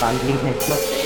Paling.